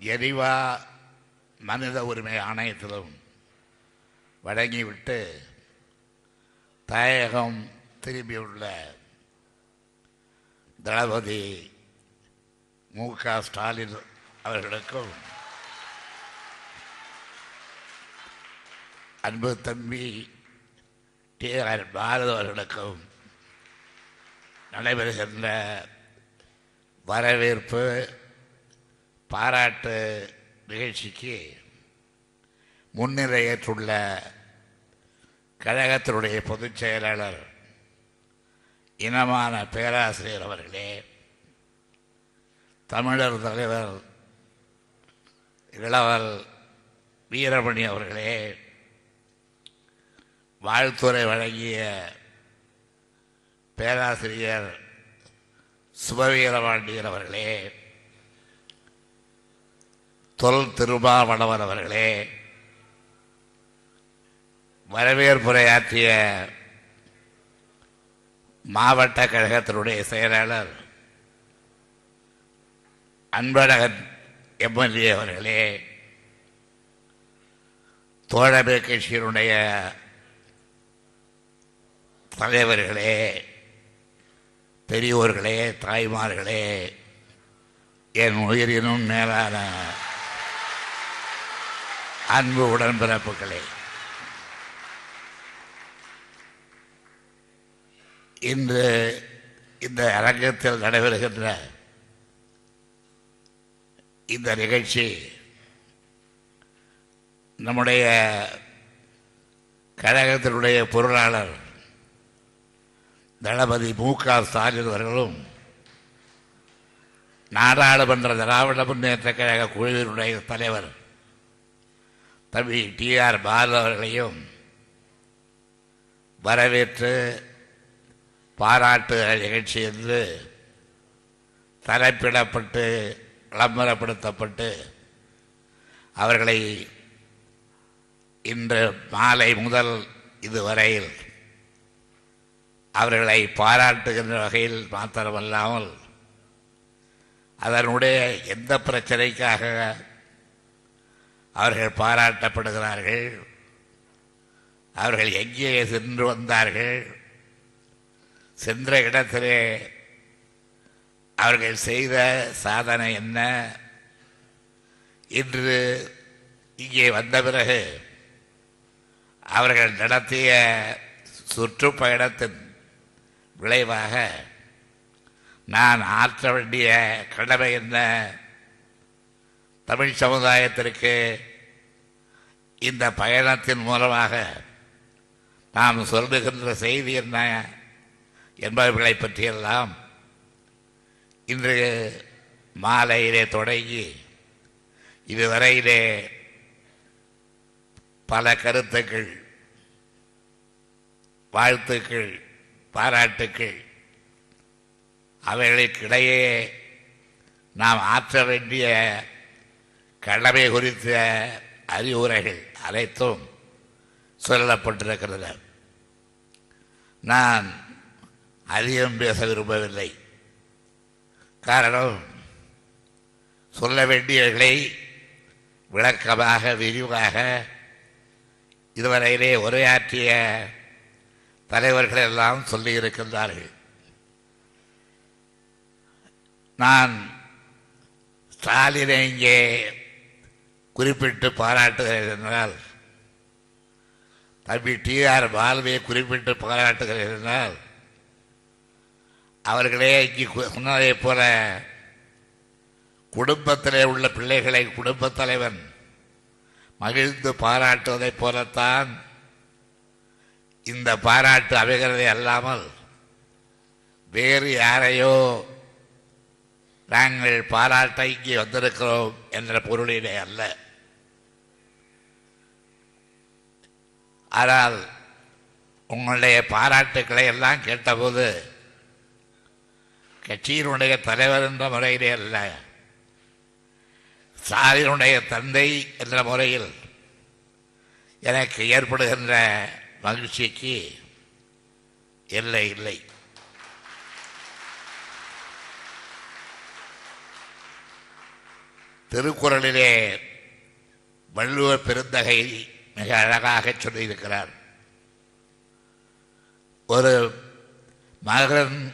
எரிவா மனித உரிமை ஆணையத்திலும் வழங்கிவிட்டு தாயகம் திரும்பியுள்ள தளபதி மு க ஸ்டாலின் அவர்களுக்கும் அன்பு தம்பி டி ஆர் பாரத் அவர்களுக்கும் நடைபெறுகின்ற வரவேற்பு பாராட்டு நிகழ்ச்சிக்கு முன்னிலையேற்றுள்ள கழகத்தினுடைய பொதுச் செயலாளர் இனமான பேராசிரியர் அவர்களே தமிழர் தலைவர் இளவர் வீரமணி அவர்களே வாழ்த்துறை வழங்கிய பேராசிரியர் சுபவீரபாண்டியர் அவர்களே தொல் திருமாவளவன் அவர்களே வரவேற்புரையாற்றிய மாவட்ட கழகத்தினுடைய செயலாளர் அன்பழகன் எம்எல்ஏ அவர்களே தோழமை கட்சியினுடைய தலைவர்களே பெரியோர்களே தாய்மார்களே என் உயிரினும் மேலான அன்பு உடன்பிறப்புகளே. இன்று இந்த அரங்கத்தில் நடைபெறுகின்ற இந்த நிகழ்ச்சி நம்முடைய கழகத்தினுடைய பொருளாளர் தளபதி மு க ஸ்டாலின் அவர்களும் நாடாளுமன்ற திராவிட முன்னேற்ற கழக குழுவினுடைய தலைவர் தம்பி டி ஆர் பாலு அவர்களையும் வரவேற்று பாராட்டுகள் நிகழ்ச்சி என்று தலைப்பிடப்பட்டு விளம்பரப்படுத்தப்பட்டு அவர்களை இன்று மாலை முதல் இதுவரையில் அவர்களை பாராட்டுகின்ற வகையில் மாத்திரமல்லாமல் அதனுடைய எந்த பிரச்சனைக்காக அவர்கள் பாராட்டப்படுகிறார்கள். அவர்கள் எங்கே சென்று வந்தார்கள்? சென்ற இடத்திலே அவர்கள் செய்த சாதனை என்ன? இன்று இங்கே வந்த பிறகு அவர்கள் நடத்திய சுற்றுப்பயணத்தின் விளைவாக நான் ஆற்ற வேண்டிய கடமை என்ன? தமிழ் சமுதாயத்திற்கு இந்த பயணத்தின் மூலமாக நாம் சொல்லுகின்ற செய்தி என்ன என்பவர்களை பற்றியெல்லாம் இன்று மாலையிலே தொடங்கி இதுவரையிலே பல கருத்துக்கள் வாழ்த்துக்கள் பாராட்டுக்கள் அவைகளுக்கிடையே நாம் ஆற்ற வேண்டிய கடமை குறித்த அறிவுரைகள் அனைத்தும் சொல்லப்பட்டிருக்கிறது நான் அதிகம் பேச விரும்பவில்லை. காரணம் சொல்ல வேண்டியவர்களை விளக்கமாக விரிவாக இதுவரையிலே உரையாற்றிய தலைவர்கள் எல்லாம் சொல்லியிருக்கின்றார்கள் நான் ஸ்டாலினை இங்கே குறிப்பிட்டு பாராட்டுகிறேன் என்றால் தம்பி டி ஆர் பாலுவை குறிப்பிட்டு பாராட்டுகிறேன் என்றால் அவர்களே இங்கு கு- சொன்னதைப் போல குடும்பத்திலே உள்ள பிள்ளைகளை குடும்பத் தலைவன் மகிழ்ந்து பாராட்டுவதைப் போலத்தான் இந்த பாராட்டு அமைகிறதே அல்லாமல் வேறு யாரையோ நாங்கள் பாராட்ட இங்கே வந்திருக்கிறோம் என்ற பொருளிலே அல்ல. ஆனால் உங்களுடைய பாராட்டுக்களை எல்லாம் கேட்டபோது கட்சியினுடைய தலைவர் என்ற முறையிலே அல்ல ஸ்டாலினுடைய தந்தை என்ற முறையில் எனக்கு ஏற்படுகின்ற மகிழ்ச்சிக்கு இல்லை இல்லை. திருக்குறளிலே வள்ளுவர் பெருந்தகை மிக அழகாக சொல்லியிருக்கிறார். ஒரு மகன்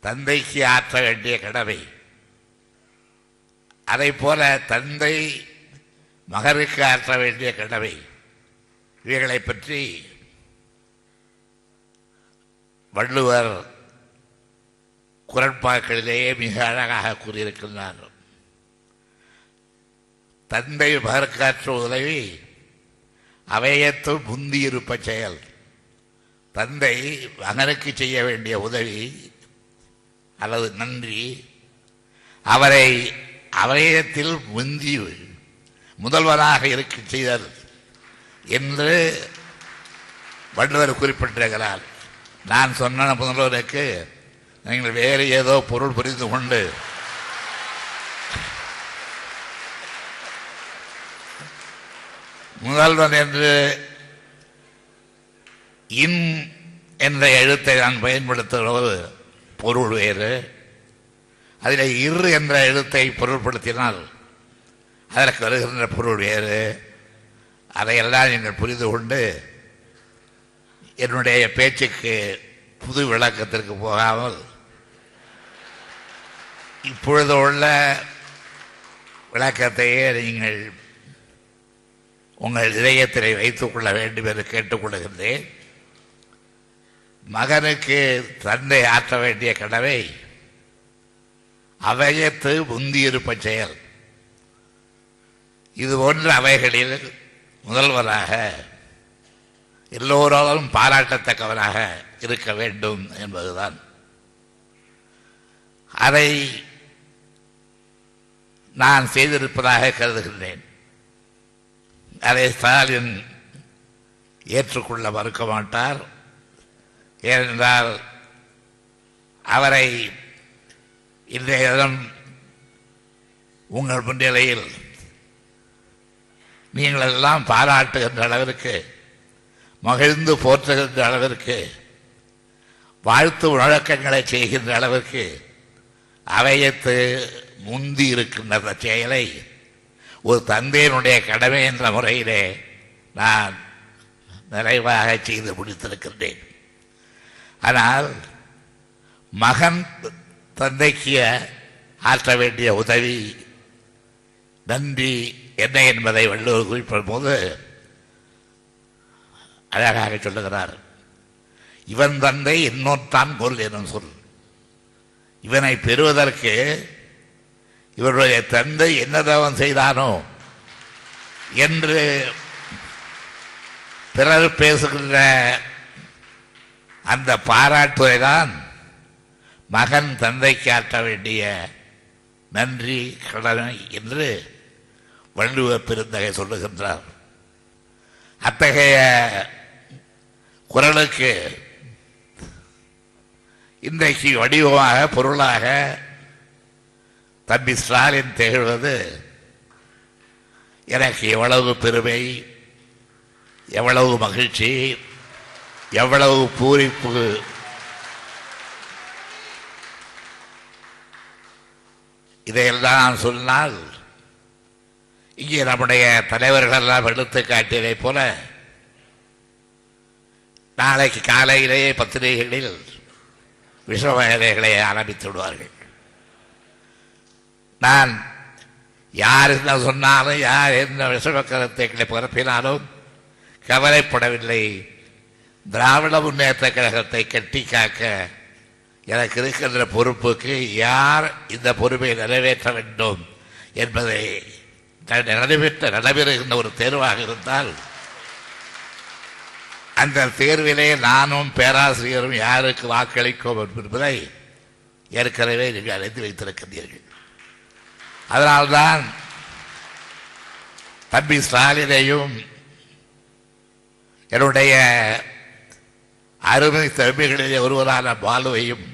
தந்தைக்கு ஆற்ற வேண்டிய கடமை. அதை போல தந்தை மகனுக்கு ஆற்ற வேண்டிய கடமை. இவைகளை பற்றி வள்ளுவர் குரட்பாக்களிலேயே மிக அழகாக கூறியிருக்கின்றார். தந்தை மகற்காற்ற உதவி அவையத்துள் முந்தியிருப்ப செயல். தந்தை மகனுக்கு செய்ய வேண்டிய உதவி அல்லது நன்றி. அவரை அவயத்தில் முந்தி முதல்வராக இருக்க செய்தல் என்று வள்ளுவர் குறிப்பிட்டிருக்கிறார். நான் சொன்ன முதல்வருக்கு நீங்கள் வேறு ஏதோ பொருள் புரிந்து கொண்டு முதல்வன் என்று இன் என்ற எழுத்தை நான் பயன்படுத்துகிறது பொருள் வேறு. அதில் இரு என்ற எழுத்தை பொருள்படுத்தினால் அதற்கு வருகின்ற பொருள் வேறு. அதையெல்லாம் நீங்கள் புரிந்து கொண்டு என்னுடைய பேச்சுக்கு புது விளக்கத்திற்கு போகாமல் இப்பொழுது உள்ள விளக்கத்தையே நீங்கள் உங்கள் இதயத்திலே வைத்துக் கொள்ள வேண்டும் என்று கேட்டுக்கொள்கின்றேன். மகனுக்கு தந்தை ஆற்ற வேண்டிய கடமை அவையத்து முந்தியிருப்ப செயல். இது போன்ற அவைகளில் முதல்வராக எல்லோராலும் பாராட்டத்தக்கவனாக இருக்க வேண்டும் என்பதுதான். அதை நான் செய்திருப்பதாக கருதுகின்றேன். அதை ஸ்டாலின் ஏற்றுக்கொள்ள மறுக்க மாட்டார். ஏனென்றால் அவரை இன்றைய தினம் உங்கள் முன்னிலையில் நீங்கள் எல்லாம் பாராட்டுகின்ற அளவிற்கு மகிழ்ந்து போற்றுகின்ற அளவிற்கு வாழ்த்து வழக்கங்களை செய்கின்ற அளவிற்கு அவையத்து முந்தி இருக்கின்ற செயலை ஒரு தந்தையினுடைய கடமை என்ற முறையிலே நான் நிறைவாக செய்து முடித்திருக்கின்றேன். ஆனால் மகன் தந்தைக்கு ஆற்ற வேண்டிய உதவி நன்றி என்ன என்பதை வள்ளுவர் குறிப்பிடும் போது அழகாக சொல்லுகிறார். இவன் தந்தை இன்னொருத்தான் பொருள் எனும் சொல். இவனை பெறுவதற்கு இவருடைய தந்தை என்ன தவம் செய்தானோ என்று பிறர் பேசுகின்ற அந்த பாராட்டுரை தான் மகன் தந்தைக்கு ஆற்ற வேண்டிய நன்றி கடமை என்று வள்ளுவர் பெருந்தகை சொல்லுகின்றார். அத்தகைய குரலுக்கு இன்றைக்கு வடிவமாக பொருளாக தம்பி ஸ்டாலின் திகழ்வது எனக்கு எவ்வளவு பெருமை எவ்வளவு மகிழ்ச்சி எவ்வளவு பூரிப்பு. இதையெல்லாம் சொன்னால் இங்கே நம்முடைய தலைவர்கள் எல்லாம் எடுத்து காட்டியதைப் போல நாளைக்கு காலையிலேயே பத்திரிகைகளில் விஷ வேலைகளை ஆரம்பித்து விடுவார்கள். நான் யார் என்ன சொன்னாலும் யார் என்ன விஷமக்கரத்தை கருத்தை பரப்பினாலும் கவலைப்படவில்லை. திராவிட முன்னேற்ற கழகத்தை கட்டி காக்க எனக்கு இருக்கின்ற பொறுப்புக்கு யார் இந்த பொறுப்பை நிறைவேற்ற வேண்டும் என்பதை நடைபெற்ற நடைபெறுகின்ற ஒரு தேர்வாக இருந்தால் அந்த தேர்விலே நானும் பேராசிரியரும் யாருக்கு வாக்களிக்கும் என்பதை ஏற்கனவே நீங்கள் அறிந்து வைத்திருக்கின்றீர்கள் அதனால்தான் தம்பி ஸ்டாலினையும் என்னுடைய அருமை தம்பிகளிலே ஒருவரான பாலுவையும்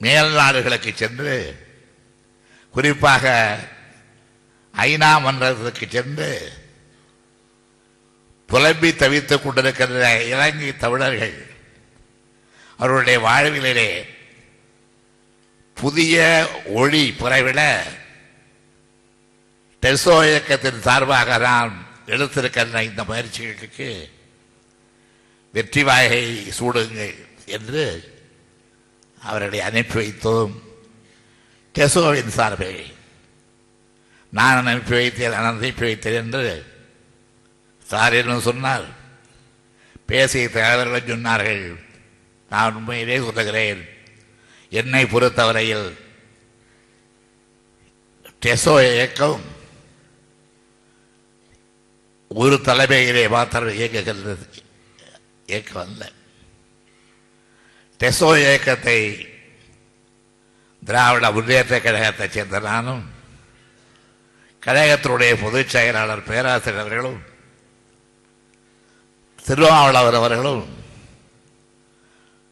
மேல் நாடுகளுக்கு சென்று குறிப்பாக ஐநா மன்றத்துக்கு சென்று புலம்பி தவித்துக் கொண்டிருக்கின்ற இலங்கை தமிழர்கள் அவருடைய வாழ்விலே புதிய ஒளி புறவிட டெசோ இயக்கத்தின் சார்பாக நான் எடுத்திருக்கிற இந்த முயற்சிகளுக்கு வெற்றி வாயை சூடுங்கள் என்று அவர்களை அனுப்பி வைத்தோம். டெசோவின் சார்பில் நான் அனுப்பி வைத்தேன் நான் அனுப்பி வைத்தேன் என்று சார் என்ன சொன்னார்? பேசிய தலைவர்கள் சொன்னார்கள். நான் உண்மையிலே சொல்லுகிறேன். என்னை பொறுத்தவரையில் டெசோ இயக்கம் ஒரு தலைமையிலே மாத்திரம் இயங்குகின்றது இயக்கம் அல்ல. டெசோ இயக்கத்தை திராவிட முன்னேற்ற கழகத்தைச் சேர்ந்த நானும் கழகத்தினுடைய பொதுச் செயலாளர் பேராசிரியர் அவர்களும் திருவாவளவர் அவர்களும்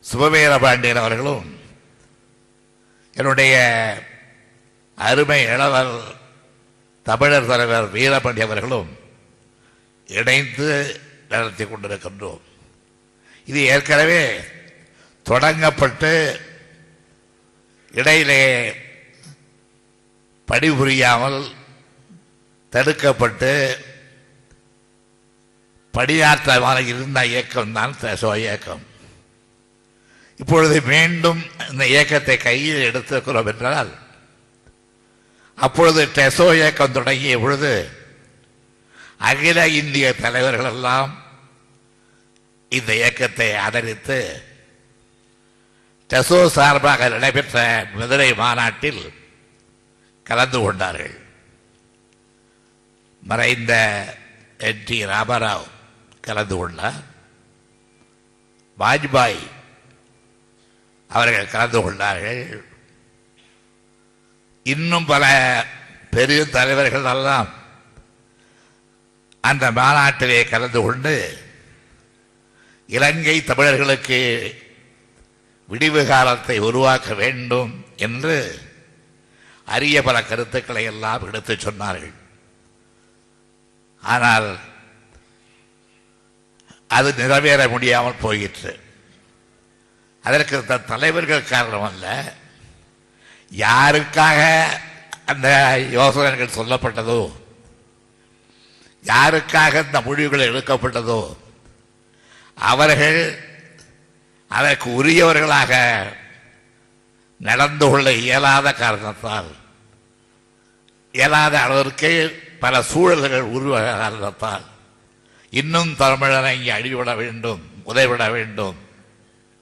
சுபவீரபாண்டியன் அவர்களும் என்னுடைய அருமை இளவர் தமிழர் தலைவர் வீரபாண்டி அவர்களும் இணைந்து நடத்தி கொண்டிருக்கின்றோம். இது ஏற்கனவே தொடங்கப்பட்டு இடையிலே பணிபுரியாமல் தடுக்கப்பட்டு பணியாற்ற இருந்த இயக்கம் தான் இயக்கம். இப்பொழுது மீண்டும் இந்த இயக்கத்தை கையில் எடுத்திருக்கிறோம் என்றால் அப்பொழுது டெசோ இயக்கம் தொடங்கிய பொழுது அகில இந்திய தலைவர்கள் எல்லாம் இந்த இயக்கத்தை ஆதரித்து டெசோ சார்பாக நடைபெற்ற மதுரை மாநாட்டில் கலந்து கொண்டார்கள். மறைந்த என் டி ராமராவ் கலந்து கொண்டார். வாஜ்பாய் அவர்கள் கலந்து கொண்டார்கள். இன்னும் பல பெரிய தலைவர்கள் எல்லாம் அந்த மாநாட்டிலே கலந்து கொண்டு இலங்கை தமிழர்களுக்கு விடிவு காலத்தை உருவாக்க வேண்டும் என்று அரிய பல கருத்துக்களை எல்லாம் எடுத்துச் சொன்னார்கள். ஆனால் அது நிறைவேற முடியாமல் போயிற்று. அதற்கு தலைவர்கள் காரணம் அல்ல. யாருக்காக அந்த யோசனைகள் சொல்லப்பட்டதோ யாருக்காக இந்த முடிவுகள் எடுக்கப்பட்டதோ அவர்கள் அதற்கு உரியவர்களாக நடந்து கொள்ள இயலாத காரணத்தால் இயலாத அளவிற்கு பல சூழல்கள் உருவாக காரணத்தால் இன்னும் தமிழனை இங்கே அழிவிட வேண்டும் உதவிட வேண்டும்.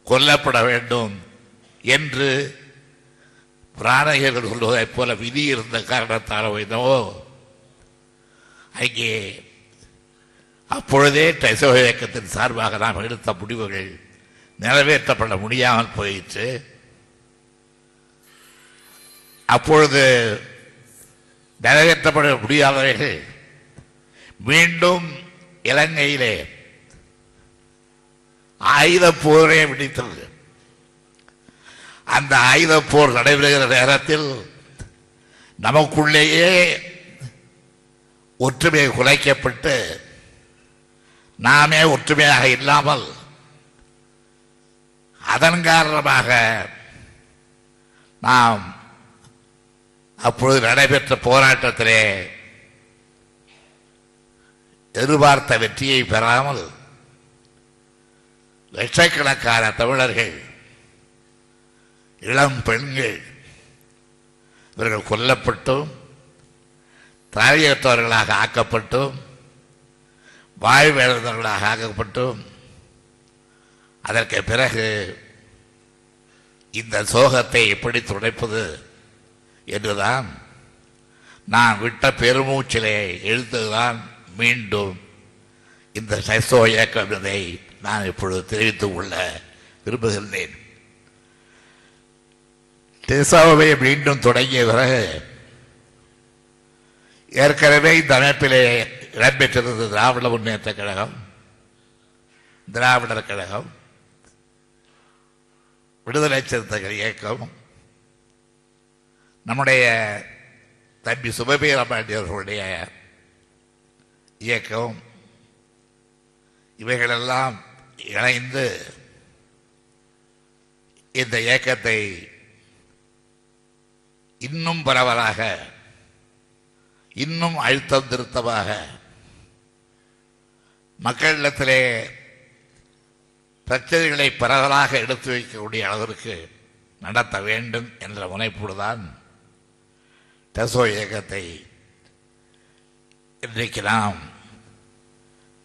கொல்லப்பட வேண்டும் என்று பிராணகர்கள் சொல்வதைப் போல விதி இருந்த காரணத்தால் என்னவோ அங்கே அப்பொழுதே டைசோ இயக்கத்தின் சார்பாக நாம் எடுத்த முடிவுகள் நிறைவேற்றப்பட முடியாமல் போயிற்று. அப்பொழுது நிறைவேற்றப்பட முடியாதவர்கள் மீண்டும் இலங்கையிலே ஆயுத போரே பிடித்தது அந்த ஆயுத போர் நடைபெறுகிற நேரத்தில் நமக்குள்ளேயே ஒற்றுமை குலைக்கப்பட்டு நாமே ஒற்றுமையாக இல்லாமல் அதன் காரணமாக நாம் அப்பொழுது நடைபெற்ற போராட்டத்திலே எதிர்பார்த்த வெற்றியை பெறாமல் லட்சக்கணக்கான தமிழர்கள் இளம் பெண்கள் இவர்கள் கொல்லப்பட்டும் தாயத்தவர்களாக ஆக்கப்பட்டும் வாழ்விழந்தவர்களாக ஆக்கப்பட்டும். அதற்கு பிறகு இந்த சோகத்தை எப்படி துடைப்பது என்றுதான் நான் விட்ட பெருமூச்சிலே எழுத்துதான் மீண்டும் இந்த சைசோ இயக்கம் இதை நான் இப்பொழுது தெரிவித்துக் கொள்ள விரும்புகின்றேன். டெசாவை மீண்டும் தொடங்கிய பிறகு ஏற்கனவே இந்த அமைப்பிலே இடம்பெற்றிருந்த திராவிட முன்னேற்ற கழகம் திராவிடர் கழகம் விடுதலை சிறுத்தைகள் இயக்கம் நம்முடைய தம்பி சுபபீர அவர்களுடைய இயக்கம் இவைகளெல்லாம் இணைந்து இந்த இயக்கத்தை இன்னும் பரவலாக இன்னும் அழுத்தம் திருத்தமாக மக்களிடத்திலே பிரச்சனைகளை பரவலாக எடுத்து வைக்கக்கூடிய அளவிற்கு நடத்த வேண்டும் என்ற முனைப்போடுதான் டெசோ இயக்கத்தை இன்றைக்கு நாம்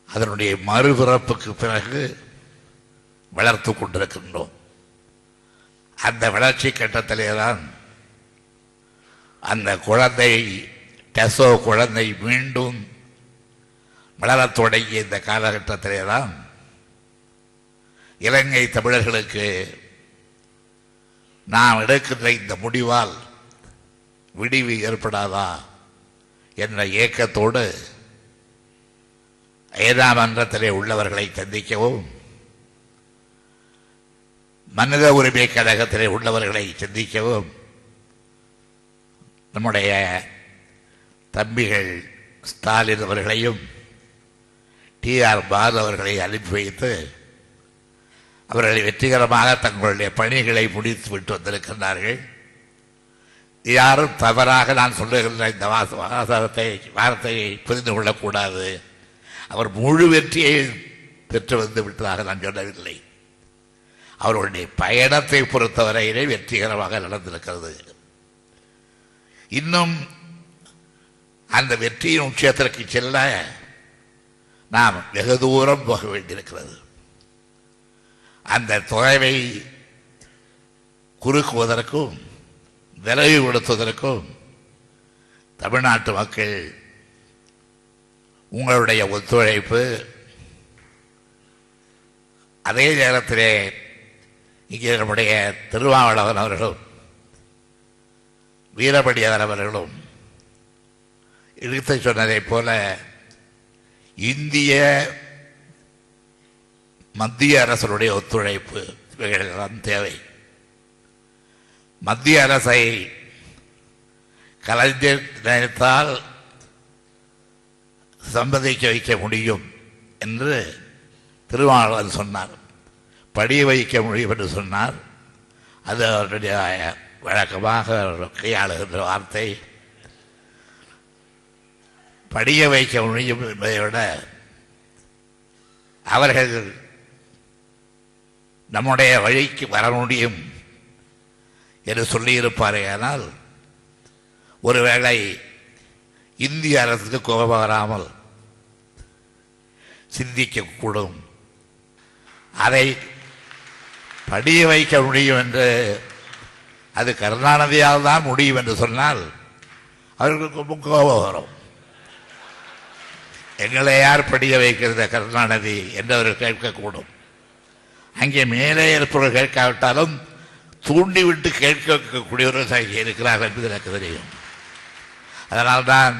அதனுடைய மறுபிறப்புக்கு பிறகு வளர்த்து கொண்டிருக்கின்றோம். அந்த வளர்ச்சி கட்டத்திலே தான் அந்த குழந்தை டெசோ குழந்தை மீண்டும் வளரத் தொடங்கிய இந்த காலகட்டத்திலே தான் இலங்கை தமிழர்களுக்கு நாம் எடுக்கின்ற இந்த முடிவால் விடிவு ஏற்படாதா என்ற ஏக்கத்தோடு ஏதாமன்றத்திலே உள்ளவர்களை சந்திக்கவும். மனித உரிமை கழகத்தில் உள்ளவர்களை சிந்திக்கவும். நம்முடைய தம்பிகள் ஸ்டாலின் அவர்களையும் டி ஆர் பால் அவர்களை அனுப்பி வைத்து அவர்களை வெற்றிகரமாக தங்களுடைய பணிகளை முடித்து விட்டு வந்திருக்கின்றார்கள். யாரும் தவறாக நான் சொல்லுகின்ற இந்த வாச- வாசகத்தை வார்த்தையை புரிந்து கொள்ளக்கூடாது. அவர் முழு வெற்றியை பெற்று வந்து விட்டதாக நான் சொல்லவில்லை. அவருடைய பயணத்தை பொறுத்தவரையிலே வெற்றிகரமாக நடந்திருக்கிறது. இன்னும் அந்த வெற்றியின் உச்சத்திற்கு செல்ல நாம் வெகு தூரம் போக வேண்டியிருக்கிறது. அந்த தொலைவை குறுக்குவதற்கும் விலகி கொடுத்ததற்கும் தமிழ்நாட்டு மக்கள் உங்களுடைய ஒத்துழைப்பு அதே நேரத்திலே இங்கே நம்முடைய திருவாவளவன் அவர்களும் வீரபடியார் அவர்களும் எடுத்து சொன்னதைப் போல இந்திய மத்திய அரசனுடைய ஒத்துழைப்பு இவைகளெல்லாம் தேவை. மத்திய அரசை கலைஞர் நினைத்தால் சம்பதிக்க வைக்க முடியும் என்று திருமாவளவன் சொன்னார். படிய வைக்க முடியும் என்று சொன்னார். அது அவருடைய வழக்கமாக கையாளுகின்ற வார்த்தை. படிய வைக்க முடியும் என்பதை விட அவர்கள் நம்முடைய வழிக்கு வர முடியும் என்று சொல்லியிருப்பாரே ஆனால் ஒருவேளை இந்திய அரசுக்கு கோபம் வராமல் சிந்திக்கக்கூடும். அதை படிய வைக்க முடியும் என்று. அது கருணாநிதியால் தான் முடியும் என்று சொன்னால் அவர்களுக்கு ரொம்ப கோபம் வரும். எங்களை யார் படிய வைக்கிறது கருணாநிதி என்று அவர்கள் கேட்கக்கூடும். அங்கே மேலே இருப்பவர்கள் கேட்காவிட்டாலும் தூண்டிவிட்டு கேட்க வைக்கக்கூடியவர்கள் அங்கே இருக்கிறார்கள் என்பது எனக்கு தெரியும். அதனால்தான்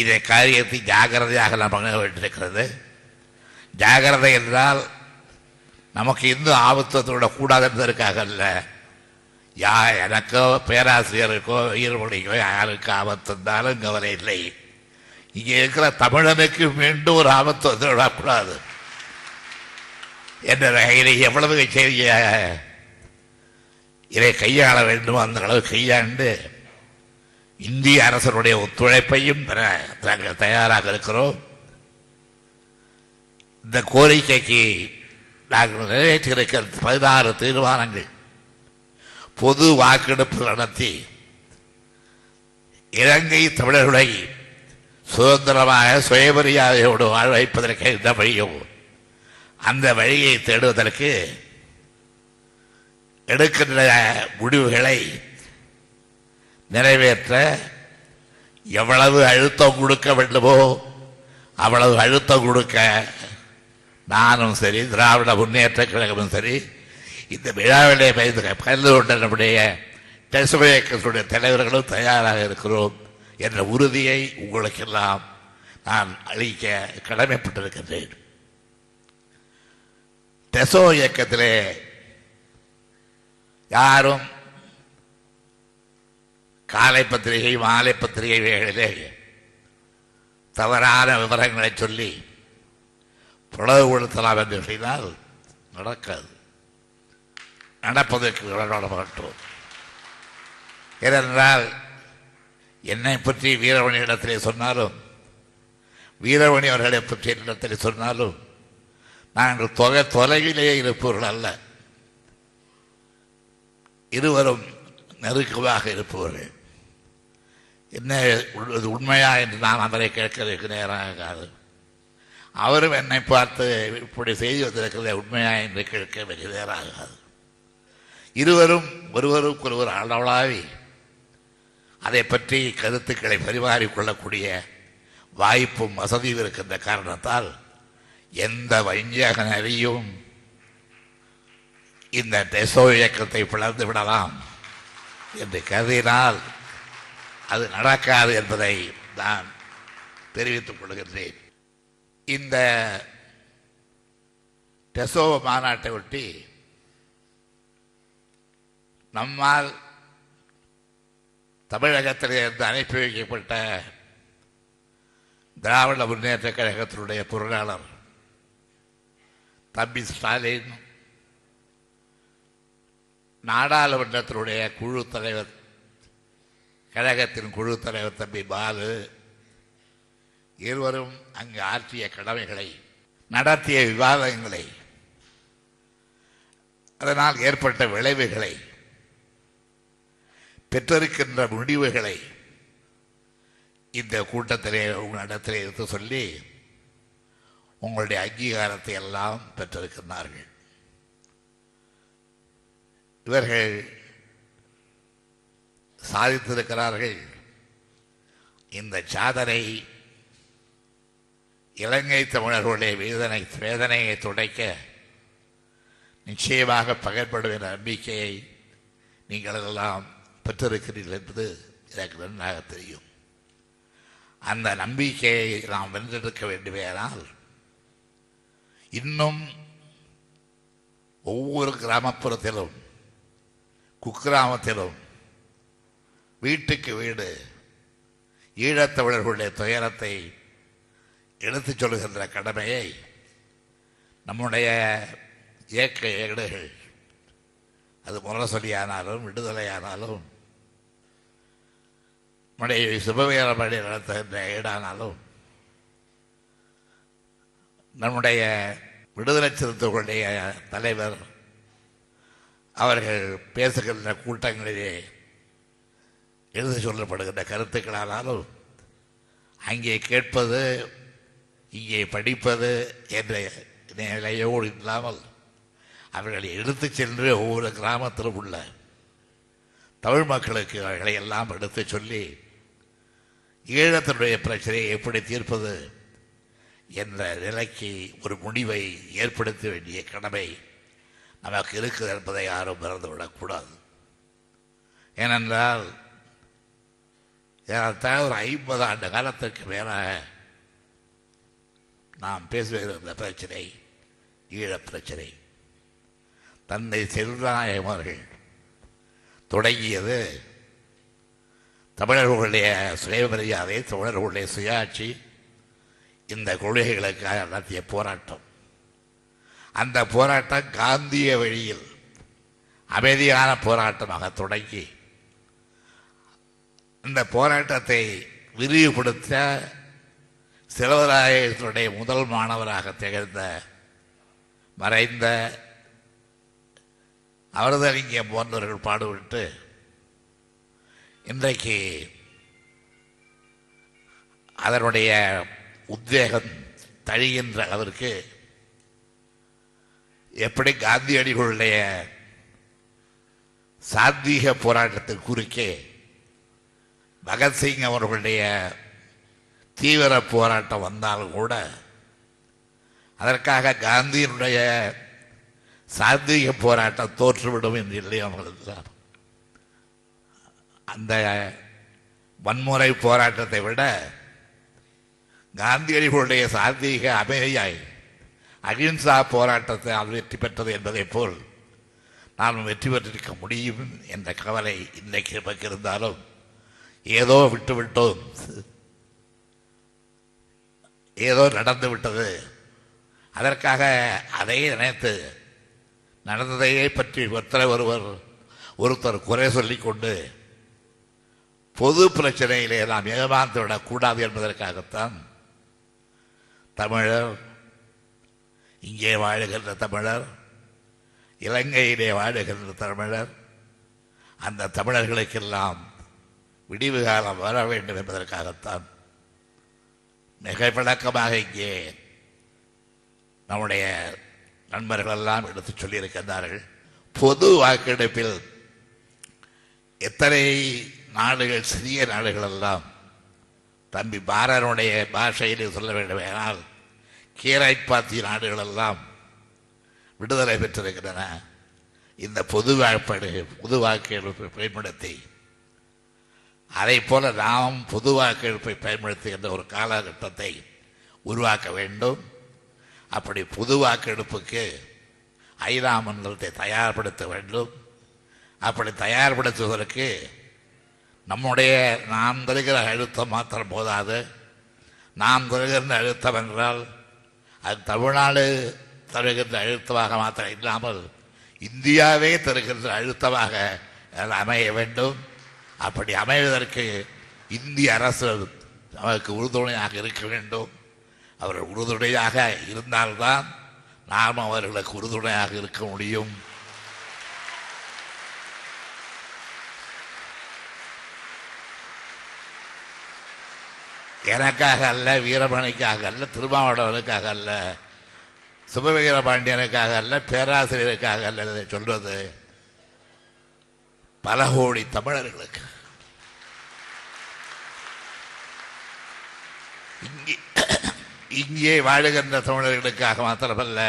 இதை காரியத்தை ஜாகிரதையாக நாம் பண்ண வேண்டியிருக்கிறது ஜாகிரதை என்றால் நமக்கு இன்னும் ஆபத்தோட கூடாது இல்லை அல்ல யா எனக்கோ பேராசிரியருக்கோ உயிர்மொழிக்கோ யாருக்கு ஆபத்து இருந்தாலும் கவலை இல்லை. இங்கே இருக்கிற தமிழனுக்கு மீண்டும் ஒரு ஆபத்து வந்து விடக்கூடாது. என்ற வகையில் எவ்வளவு செய்ய இதை கையாள வேண்டும் அந்த அளவு கையாண்டு இந்திய அரசனுடைய ஒத்துழைப்பையும் பெற நாங்கள் தயாராக இருக்கிறோம். இந்த கோரிக்கைக்கு நாங்கள் நிறைவேற்றியிருக்கிற பதினாறு தீர்மானங்கள். பொது வாக்கெடுப்பு நடத்தி இலங்கை தமிழர்களை சுதந்திரமாக சுயமரியாதையோடு வாழ வைப்பதற்கு இந்த வழியும். அந்த வழியை தேடுவதற்கு எடுக்கின்ற முடிவுகளை நிறைவேற்ற எவ்வளவு அழுத்தம் கொடுக்க வேண்டுமோ அவ்வளவு அழுத்தம் கொடுக்க நானும் சரி திராவிட முன்னேற்ற கழகமும் சரி இந்த விழாவிலே பயந்து கலந்து கொண்ட நம்முடைய டெசும இயக்கத்துடைய தலைவர்களும் தயாராக இருக்கிறோம் என்ற உறுதியை உங்களுக்கெல்லாம் நான் அளிக்க கடமைப்பட்டிருக்கின்றேன். டெசோ இயக்கத்திலே யாரும் காலை பத்திரிகை மாலை பத்திரிகைகளிலே தவறான விவரங்களை சொல்லி பிளவுபடுத்தலாம் என்று செய்தால் நடக்காது. நடப்பதற்கு விட ஏனென்றால் என்னை பற்றி வீரமணி இடத்திலே சொன்னாலும் வீரமணி அவர்களை பற்றி இடத்திலே சொன்னாலும் நாங்கள் தொகை தொலைவிலேயே இருப்பவர்கள் அல்ல. இருவரும் நெருக்கமாக இருப்பவர்கள். என்ன உண்மையா என்று நான் அவரை கேட்கறதுக்கு நேராகாது அவரும் என்னை பார்த்து இப்படி செய்தி வந்திருக்கிறத உண்மையா என்று கேட்க வெகு நேராகாது இருவரும் ஒருவருக்கு ஒருவர் அளவலாவி அதை பற்றி கருத்துக்களை பரிமாறிக்கொள்ளக்கூடிய வாய்ப்பும் வசதியும் இருக்கின்ற காரணத்தால் எந்த வஞ்சக நெறியும் இந்த டெசோ இயக்கத்தை பிளந்து விடலாம் என்று கருதினால் அது நடக்காது என்பதை நான் தெரிவித்துக் கொள்கின்றேன். இந்த டெசோவ மாநாட்டை ஒட்டி நம்மால் தமிழகத்திலிருந்து அனுப்பி வைக்கப்பட்ட திராவிட முன்னேற்ற கழகத்தினுடைய பொருளாளர் தம்பி ஸ்டாலின் நாடாளுமன்றத்தினுடைய குழு தலைவர் கழகத்தின் குழு தலைவர் தம்பி பாலு இருவரும் அங்கு ஆற்றிய கடமைகளை நடத்திய விவாதங்களை அதனால் ஏற்பட்ட விளைவுகளை பெற்றிருக்கின்ற முடிவுகளை இந்த கூட்டத்திலே உங்களிடத்திலே எடுத்து சொல்லி உங்களுடைய அங்கீகாரத்தை எல்லாம் பெற்றிருக்கின்றார்கள். இவர்கள் சாதித்திருக்கிறார்கள். இந்த சாதனை இலங்கை தமிழர்களுடைய வேதனை வேதனையை துடைக்க நிச்சயமாக பகற்படும் என்ற நம்பிக்கையை நீங்கள் எல்லாம் பெற்றிருக்கிறீர்கள் என்பது எனக்கு நன்றாக தெரியும். அந்த நம்பிக்கையை நாம் வென்றெடுக்க வேண்டுமேனால் இன்னும் ஒவ்வொரு கிராமப்புறத்திலும் குக்கிராமத்திலும் வீட்டுக்கு வீடு ஈழத்தமிழர்களுடைய துயரத்தை எடுத்துச் சொல்லுகின்ற கடமையை நம்முடைய இயக்க ஏடுகள் அது முரசொலியானாலும் விடுதலையானாலும் நம்முடைய சுபவீரமணி நடத்துகின்ற ஏடானாலும் நம்முடைய விடுதலை சிறுத்தைகளுடைய தலைவர் அவர்கள் பேசுகின்ற கூட்டங்களிலே எழுதி சொல்லப்படுகின்ற கருத்துக்களானாலும் அங்கே கேட்பது இங்கே படிப்பது என்ற நிலையோடு இல்லாமல் அவர்களை எடுத்துச் சென்று ஒவ்வொரு கிராமத்திலும் உள்ள தமிழ் மக்களுக்கு அவர்களை எல்லாம் எடுத்துச் சொல்லி ஈழத்தினுடைய பிரச்சனையை எப்படி தீர்ப்பது என்ற நிலைக்கு ஒரு முடிவை ஏற்படுத்த வேண்டிய கடமை நமக்கு இருக்குது என்பதை யாரும் மறந்துவிடக்கூடாது. ஏனென்றால் ஏறத்தாழ ஒரு ஐம்பது ஆண்டு காலத்திற்கு மேலாக நாம் பேசுகிற பிரச்சனை ஈழப் பிரச்சனை. தந்தை செல்வநாயகம் அவர்கள். தொடங்கியது தமிழர்களுடைய சுயமரியாதை தமிழர்களுடைய சுயாட்சி இந்த கொள்கைகளுக்காக நடத்திய போராட்டம். அந்த போராட்டம் காந்திய வழியில் அமைதியான போராட்டமாக தொடங்கி இந்த போராட்டத்தை விரிவுபடுத்த சிலவராயத்தினுடைய முதல் மாணவராக திகழ்ந்த மறைந்த அவரதலிங்கம் போன்றவர்கள் பாடுவிட்டு இன்றைக்கு அதனுடைய உத்வேகம் தழிகின்ற அளவிற்கு எப்படி காந்தியடிகளுடைய சாத்வீக போராட்டத்தின் குறுக்கே பகத்சிங் அவர்களுடைய தீவிர போராட்டம் வந்தாலும் கூட அதற்காக காந்தியினுடைய சாத்வீக போராட்டம் தோற்றுவிடும் என்று இல்லை அவர்களுக்கு அந்த வன்முறை போராட்டத்தை விட காந்தியடிகளுடைய சாத்வீக அமைதியாய் அகிம்சா போராட்டத்தை அவர் வெற்றி பெற்றது என்பதைப் போல் நாம் வெற்றி பெற்றிருக்க முடியும் என்ற கவலை இன்றைக்கு நமக்கு இருந்தாலும் ஏதோ விட்டுவிட்டோம். ஏதோ நடந்து விட்டது. அதற்காக அதை நினைத்து நடந்ததையே பற்றி ஒருத்தர் ஒருவர் ஒருத்தர் குறை சொல்லிக்கொண்டு பொது பிரச்சனையிலே நாம் ஏமாந்து விடக்கூடாது என்பதற்காகத்தான் தமிழர் இங்கே வாழுகின்ற தமிழர் இலங்கையிலே வாழுகின்ற தமிழர் அந்த தமிழர்களுக்கெல்லாம் விடிவு காலம் வர வேண்டும் என்பதற்காகத்தான் மிக இங்கே நம்முடைய நண்பர்கள் எல்லாம் எடுத்து சொல்லியிருக்கின்றார்கள். பொது வாக்கெடுப்பில் எத்தனை நாடுகள் சிறிய நாடுகள் எல்லாம் தம்பி பாரனுடைய பாஷையில் சொல்ல வேண்டுமானால் கீரைப்பாத்தி நாடுகள் எல்லாம் விடுதலை பெற்றிருக்கின்றன. இந்த பொது வாய்ப்பாடு பொது வாக்கெடுப்பு பயன்படுத்தி அதை போல நாம் பொது வாக்கெடுப்பை பயன்படுத்துகின்ற ஒரு காலகட்டத்தை உருவாக்க வேண்டும். அப்படி பொது வாக்கெடுப்புக்கு ஐநா மன்றத்தை தயார்படுத்த வேண்டும். அப்படி தயார்படுத்துவதற்கு நம்முடைய நாம் தருகிற அழுத்தம் மாத்திரம் போதாது. நாம் தருகின்ற அழுத்தம் என்றால் அது தமிழ்நாடு தருகின்ற அழுத்தமாக மாத்திரம் இல்லாமல் இந்தியாவே தருகின்ற அழுத்தமாக அமைய வேண்டும். அப்படி அமைவதற்கு இந்திய அரசு நமக்கு உறுதுணையாக இருக்க வேண்டும். அவர்கள் உறுதுணையாக இருந்தால்தான் நாம் அவர்களுக்கு உறுதுணையாக இருக்க முடியும். எனக்காக அல்ல வீரமணிக்காக அல்ல திருமாவளவனுக்காக அல்ல சுபவீர பாண்டியனுக்காக அல்ல பேராசிரியருக்காக அல்ல சொல்வது. பல கோடி தமிழர்களுக்கு. இங்கே இங்கே வாழுகின்ற தமிழர்களுக்காக மாத்திரமல்ல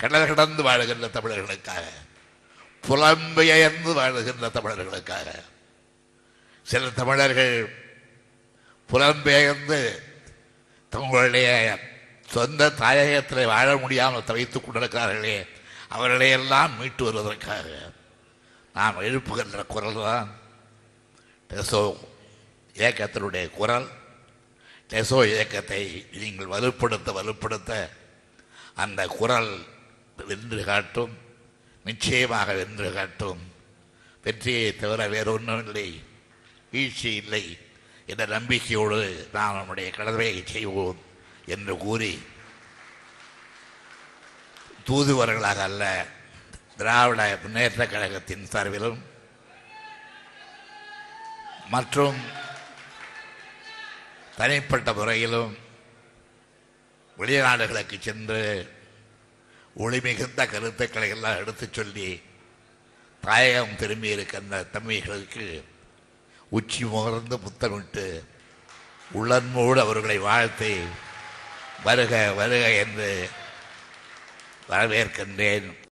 கடல் கடந்து வாழுகின்ற தமிழர்களுக்காக புலம்பெயர்ந்து வாழுகின்ற தமிழர்களுக்காக. சில தமிழர்கள் புலம்பெயர்ந்து தங்களுடைய சொந்த தாயகத்தில் வாழ முடியாமல் தவித்துக் கொண்டிருக்கிறார்களே அவர்களையெல்லாம் மீட்டு வருவதற்காக. நாம் எழுப்புகின்ற குரல் தான் டெசோ இயக்கத்தினுடைய குரல். டெசோ இயக்கத்தை நீங்கள் வலுப்படுத்த வலுப்படுத்த அந்த குரல் வென்று காட்டும் நிச்சயமாக வென்று காட்டும். வெற்றியை தவிர வேறொன்றும் இல்லை வீழ்ச்சி இல்லை என்ற நம்பிக்கையோடு நாம் நம்முடைய கடமையை செய்வோம் என்று கூறி தூதுவர்களாக அல்ல திராவிட முன்னேற்ற கழகத்தின் சார்பிலும் மற்றும் தனிப்பட்ட முறையிலும் வெளிநாடுகளுக்கு சென்று ஒளி மிகுந்த கருத்துக்களை எல்லாம் எடுத்துச் சொல்லி தாயகம் திரும்பி இருக்கின்ற தம்பிகளுக்கு உச்சி முகர்ந்து புத்தமிட்டு உள்ளன்மோடு அவர்களை வாழ்த்தி வருக வருக என்று வரவேற்கின்றேன்.